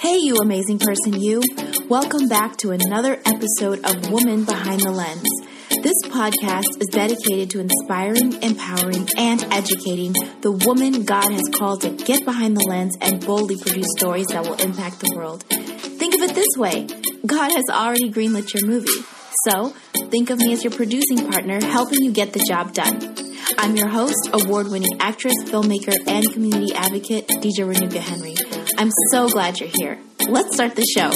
Hey, you amazing person, you. Welcome back to another episode of Woman Behind the Lens. This podcast is dedicated to inspiring, empowering, and educating the woman God has called to get behind the lens and boldly produce stories that will impact the world. Think of it this way God has already greenlit your movie. So, think of me as your producing partner, helping you get the job done. I'm your host, award winning actress, filmmaker, and community advocate, Dija Renuka Henry. I'm so glad you're here. Let's start the show.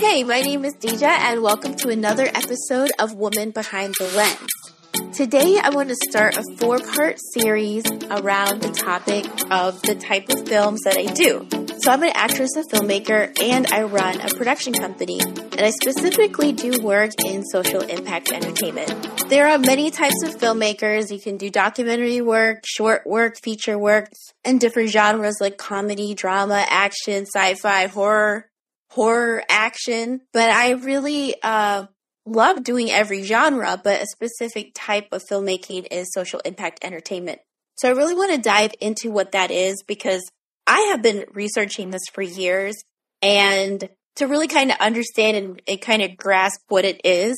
Hey, my name is Dija, and welcome to another episode of Woman Behind the Lens. Today, I want to start a four part series around the topic of the type of films that I do. So, I'm an actress, a filmmaker, and I run a production company, and I specifically do work in social impact entertainment. There are many types of filmmakers. You can do documentary work, short work, feature work, and different genres like comedy, drama, action, sci fi, horror, horror, action. But I really, uh, love doing every genre, but a specific type of filmmaking is social impact entertainment. So I really want to dive into what that is because I have been researching this for years and to really kind of understand and, and kind of grasp what it is.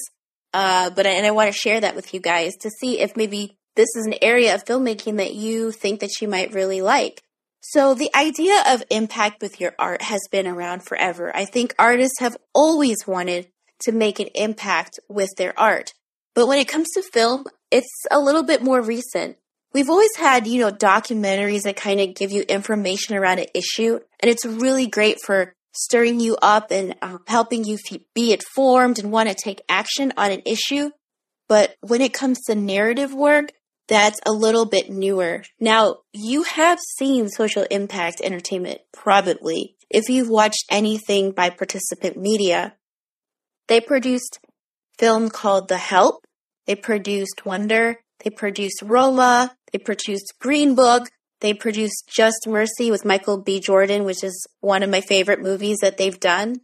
Uh, but and I want to share that with you guys to see if maybe this is an area of filmmaking that you think that you might really like. So the idea of impact with your art has been around forever. I think artists have always wanted to make an impact with their art. But when it comes to film, it's a little bit more recent. We've always had, you know, documentaries that kind of give you information around an issue, and it's really great for stirring you up and uh, helping you f- be informed and want to take action on an issue. But when it comes to narrative work, that's a little bit newer. Now, you have seen social impact entertainment, probably. If you've watched anything by participant media, they produced film called The Help. They produced Wonder. They produced Roma. They produced Green Book. They produced Just Mercy with Michael B. Jordan, which is one of my favorite movies that they've done.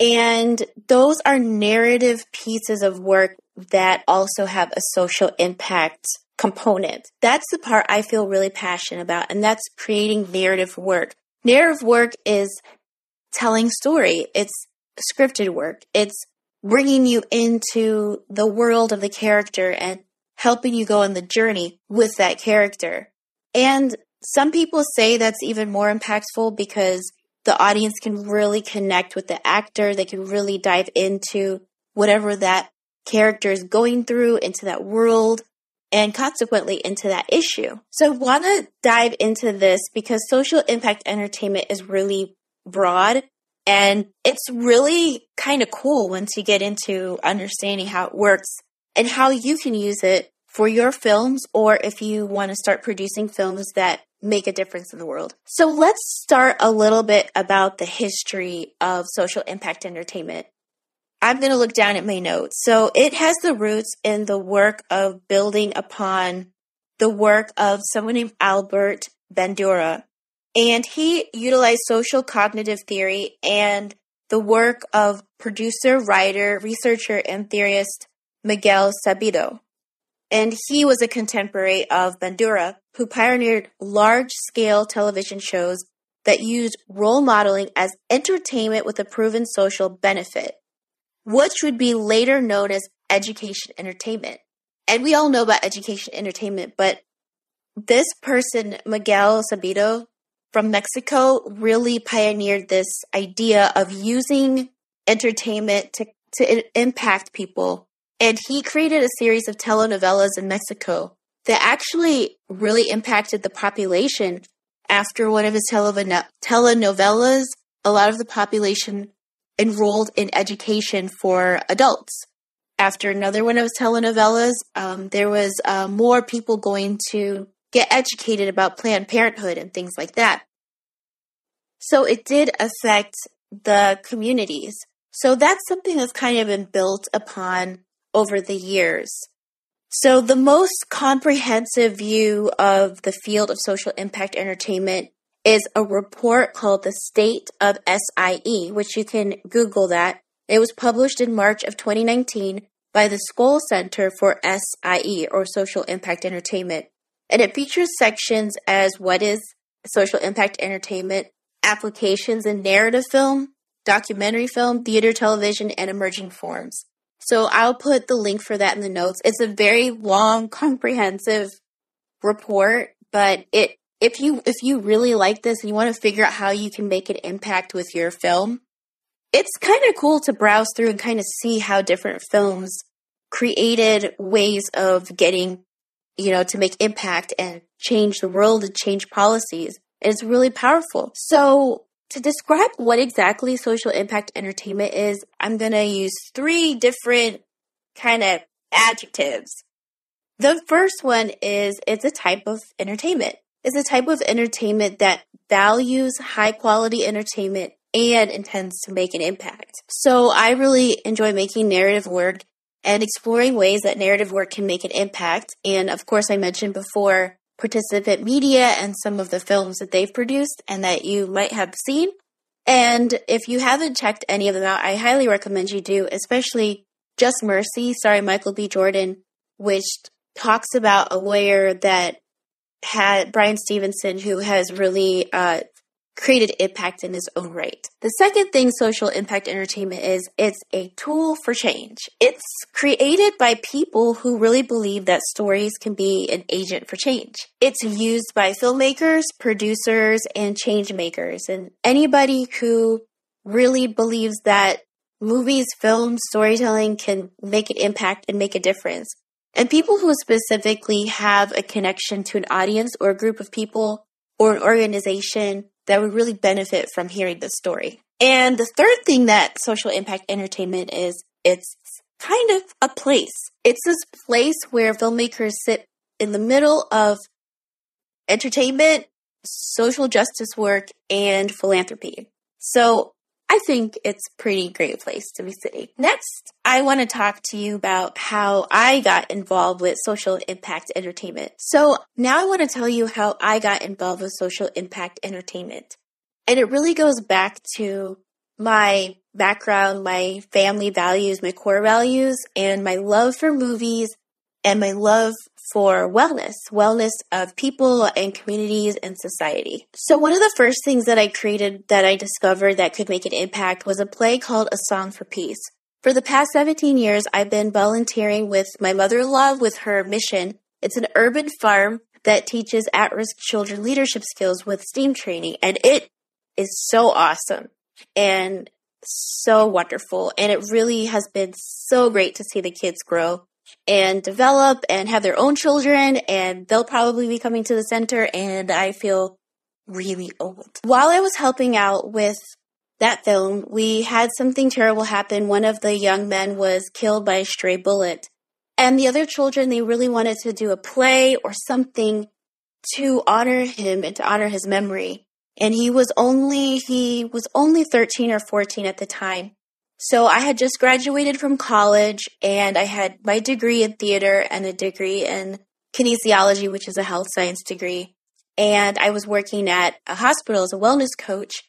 And those are narrative pieces of work that also have a social impact component. That's the part I feel really passionate about, and that's creating narrative work. Narrative work is telling story. It's scripted work. It's bringing you into the world of the character and helping you go on the journey with that character. And some people say that's even more impactful because the audience can really connect with the actor. They can really dive into whatever that character is going through, into that world, and consequently into that issue. So I want to dive into this because social impact entertainment is really broad and it's really kind of cool once you get into understanding how it works and how you can use it for your films or if you want to start producing films that make a difference in the world. So let's start a little bit about the history of social impact entertainment. I'm going to look down at my notes. So it has the roots in the work of building upon the work of someone named Albert Bandura. And he utilized social cognitive theory and the work of producer, writer, researcher, and theorist Miguel Sabido and he was a contemporary of Bandura, who pioneered large scale television shows that used role modeling as entertainment with a proven social benefit, which would be later known as education entertainment. And we all know about education entertainment, but this person, Miguel Sabido from Mexico, really pioneered this idea of using entertainment to, to impact people and he created a series of telenovelas in Mexico that actually really impacted the population. After one of his telenovelas, a lot of the population enrolled in education for adults. After another one of his telenovelas, um, there was uh, more people going to get educated about Planned Parenthood and things like that. So it did affect the communities. So that's something that's kind of been built upon over the years. So, the most comprehensive view of the field of social impact entertainment is a report called The State of SIE, which you can Google that. It was published in March of 2019 by the Skoll Center for SIE, or Social Impact Entertainment. And it features sections as what is social impact entertainment applications in narrative film, documentary film, theater, television, and emerging forms. So I'll put the link for that in the notes. It's a very long, comprehensive report, but it if you if you really like this and you want to figure out how you can make an impact with your film, it's kind of cool to browse through and kind of see how different films created ways of getting, you know, to make impact and change the world and change policies. It's really powerful. So to describe what exactly social impact entertainment is, I'm going to use three different kind of adjectives. The first one is it's a type of entertainment. It's a type of entertainment that values high quality entertainment and intends to make an impact. So I really enjoy making narrative work and exploring ways that narrative work can make an impact. And of course, I mentioned before participant media and some of the films that they've produced and that you might have seen. And if you haven't checked any of them out, I highly recommend you do, especially Just Mercy, sorry, Michael B. Jordan, which talks about a lawyer that had Bryan Stevenson, who has really uh, created impact in his own right. The second thing social impact entertainment is, it's a tool for change. It's created by people who really believe that stories can be an agent for change. It's used by filmmakers, producers, and change makers, and anybody who really believes that movies, films, storytelling can make an impact and make a difference. And people who specifically have a connection to an audience or a group of people or an organization that would really benefit from hearing this story. And the third thing that social impact entertainment is, it's kind of a place. It's this place where filmmakers sit in the middle of entertainment, social justice work, and philanthropy. So I think it's a pretty great place to be sitting. Next, I want to talk to you about how I got involved with social impact entertainment. So now I want to tell you how I got involved with social impact entertainment. And it really goes back to my background, my family values, my core values, and my love for movies and my love for wellness, wellness of people and communities and society. So one of the first things that I created that I discovered that could make an impact was a play called A Song for Peace. For the past 17 years, I've been volunteering with my mother-in-law with her mission. It's an urban farm that teaches at-risk children leadership skills with STEAM training, and it is so awesome and so wonderful. And it really has been so great to see the kids grow and develop and have their own children and they'll probably be coming to the center and I feel really old. While I was helping out with that film, we had something terrible happen. One of the young men was killed by a stray bullet. And the other children, they really wanted to do a play or something to honor him and to honor his memory. And he was only, he was only 13 or 14 at the time. So I had just graduated from college and I had my degree in theater and a degree in kinesiology, which is a health science degree. And I was working at a hospital as a wellness coach,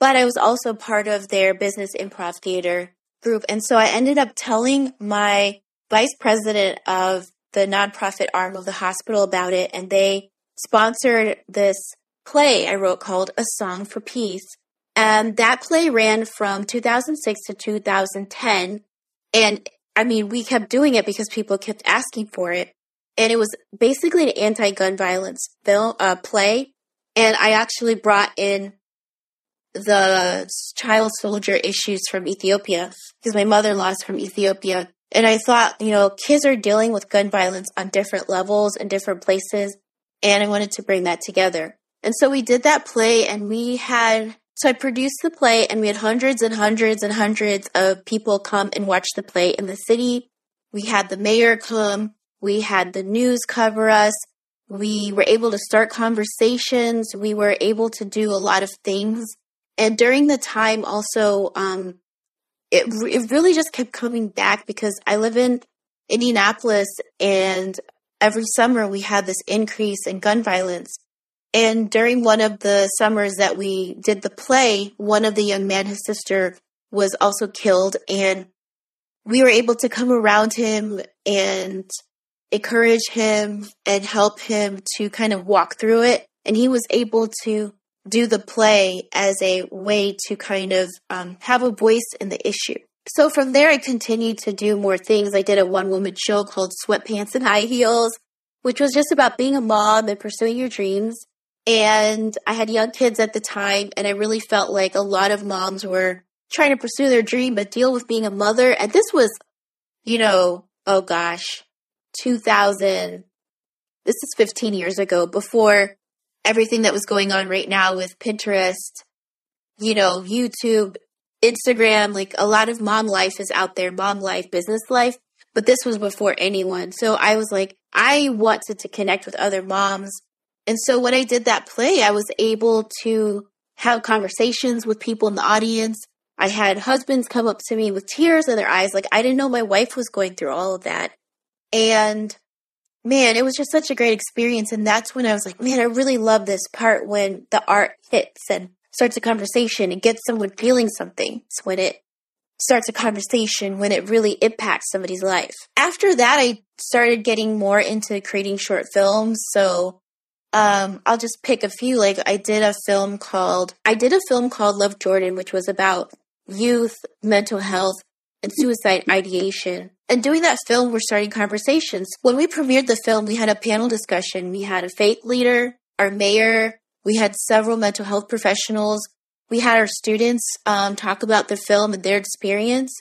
but I was also part of their business improv theater group. And so I ended up telling my vice president of the nonprofit arm of the hospital about it. And they sponsored this play I wrote called A Song for Peace and that play ran from 2006 to 2010. And I mean, we kept doing it because people kept asking for it. And it was basically an anti gun violence film, uh, play. And I actually brought in the child soldier issues from Ethiopia because my mother in law is from Ethiopia. And I thought, you know, kids are dealing with gun violence on different levels and different places. And I wanted to bring that together. And so we did that play and we had so I produced the play, and we had hundreds and hundreds and hundreds of people come and watch the play in the city. We had the mayor come, we had the news cover us, we were able to start conversations, we were able to do a lot of things. And during the time, also, um, it, it really just kept coming back because I live in Indianapolis, and every summer we had this increase in gun violence. And during one of the summers that we did the play, one of the young men, his sister, was also killed. And we were able to come around him and encourage him and help him to kind of walk through it. and he was able to do the play as a way to kind of um, have a voice in the issue. So from there, I continued to do more things. I did a one woman show called Sweatpants and High Heels, which was just about being a mom and pursuing your dreams. And I had young kids at the time, and I really felt like a lot of moms were trying to pursue their dream but deal with being a mother. And this was, you know, oh gosh, 2000. This is 15 years ago before everything that was going on right now with Pinterest, you know, YouTube, Instagram, like a lot of mom life is out there, mom life, business life. But this was before anyone. So I was like, I wanted to connect with other moms. And so when I did that play, I was able to have conversations with people in the audience. I had husbands come up to me with tears in their eyes. Like I didn't know my wife was going through all of that. And man, it was just such a great experience. And that's when I was like, man, I really love this part when the art hits and starts a conversation and gets someone feeling something. It's when it starts a conversation, when it really impacts somebody's life. After that, I started getting more into creating short films. So um, I'll just pick a few. Like I did a film called I did a film called Love Jordan, which was about youth, mental health, and suicide ideation. And doing that film, we're starting conversations. When we premiered the film, we had a panel discussion. We had a faith leader, our mayor, we had several mental health professionals. We had our students um, talk about the film and their experience.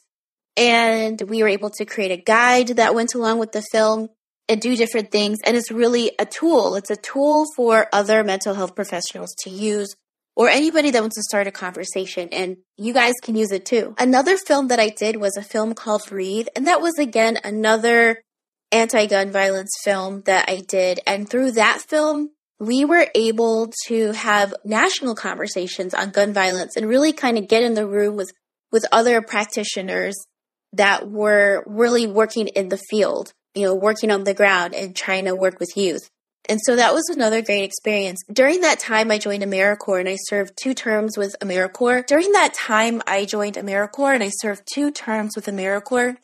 And we were able to create a guide that went along with the film and do different things. And it's really a tool. It's a tool for other mental health professionals to use or anybody that wants to start a conversation and you guys can use it too. Another film that I did was a film called Breathe and that was again another anti-gun violence film that I did and through that film we were able to have national conversations on gun violence and really kind of get in the room with with other practitioners that were really working in the field, you know, working on the ground and trying to work with youth. And so that was another great experience. During that time, I joined AmeriCorps and I served two terms with AmeriCorps. During that time, I joined AmeriCorps and I served two terms with AmeriCorps.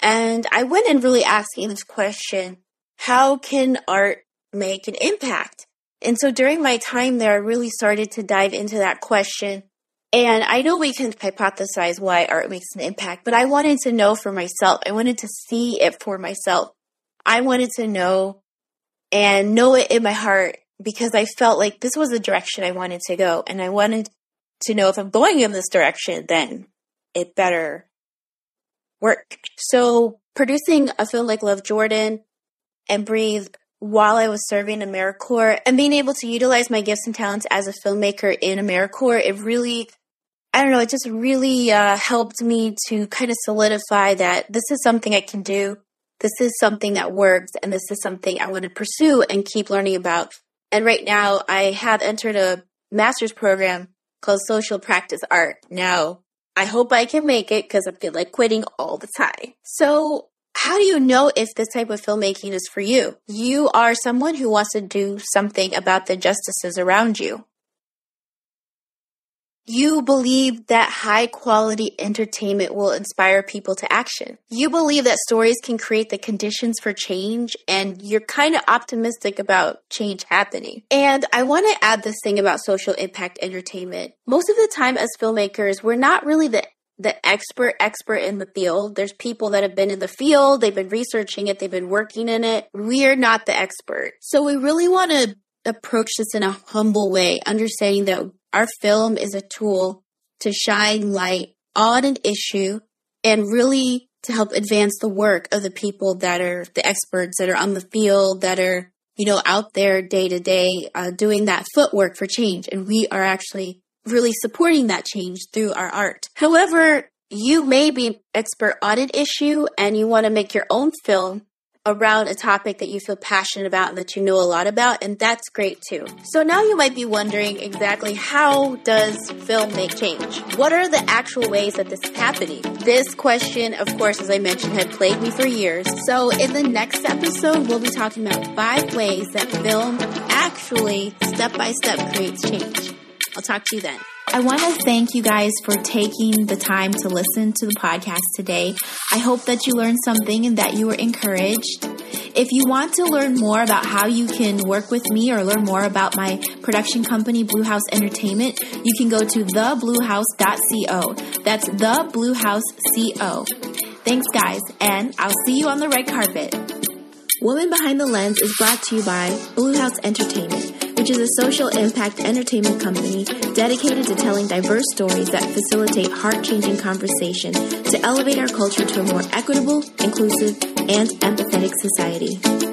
And I went in really asking this question how can art make an impact? And so during my time there, I really started to dive into that question. And I know we can hypothesize why art makes an impact, but I wanted to know for myself. I wanted to see it for myself. I wanted to know and know it in my heart because I felt like this was the direction I wanted to go. And I wanted to know if I'm going in this direction, then it better work. So producing a film like Love Jordan and Breathe while I was serving AmeriCorps and being able to utilize my gifts and talents as a filmmaker in AmeriCorps, it really, I don't know, it just really uh, helped me to kind of solidify that this is something I can do this is something that works and this is something I want to pursue and keep learning about. And right now I have entered a master's program called social practice art. Now I hope I can make it because I feel like quitting all the time. So how do you know if this type of filmmaking is for you? You are someone who wants to do something about the injustices around you. You believe that high quality entertainment will inspire people to action. You believe that stories can create the conditions for change, and you're kind of optimistic about change happening. And I want to add this thing about social impact entertainment. Most of the time, as filmmakers, we're not really the the expert expert in the field. There's people that have been in the field, they've been researching it, they've been working in it. We're not the expert. So we really want to approach this in a humble way, understanding that our film is a tool to shine light on an issue and really to help advance the work of the people that are the experts that are on the field that are you know out there day to day uh, doing that footwork for change. And we are actually really supporting that change through our art. However you may be expert on an issue and you want to make your own film around a topic that you feel passionate about and that you know a lot about and that's great too. So now you might be wondering exactly how does film make change? What are the actual ways that this is happening? This question, of course, as I mentioned, had plagued me for years. So in the next episode, we'll be talking about five ways that film actually step by step creates change. I'll talk to you then. I want to thank you guys for taking the time to listen to the podcast today. I hope that you learned something and that you were encouraged. If you want to learn more about how you can work with me or learn more about my production company, Blue House Entertainment, you can go to thebluehouse.co. That's the Blue House Co. Thanks, guys, and I'll see you on the red carpet. Woman Behind the Lens is brought to you by Blue House Entertainment, which is a social impact entertainment company dedicated to telling diverse stories that facilitate heart changing conversation to elevate our culture to a more equitable, inclusive, and empathetic society.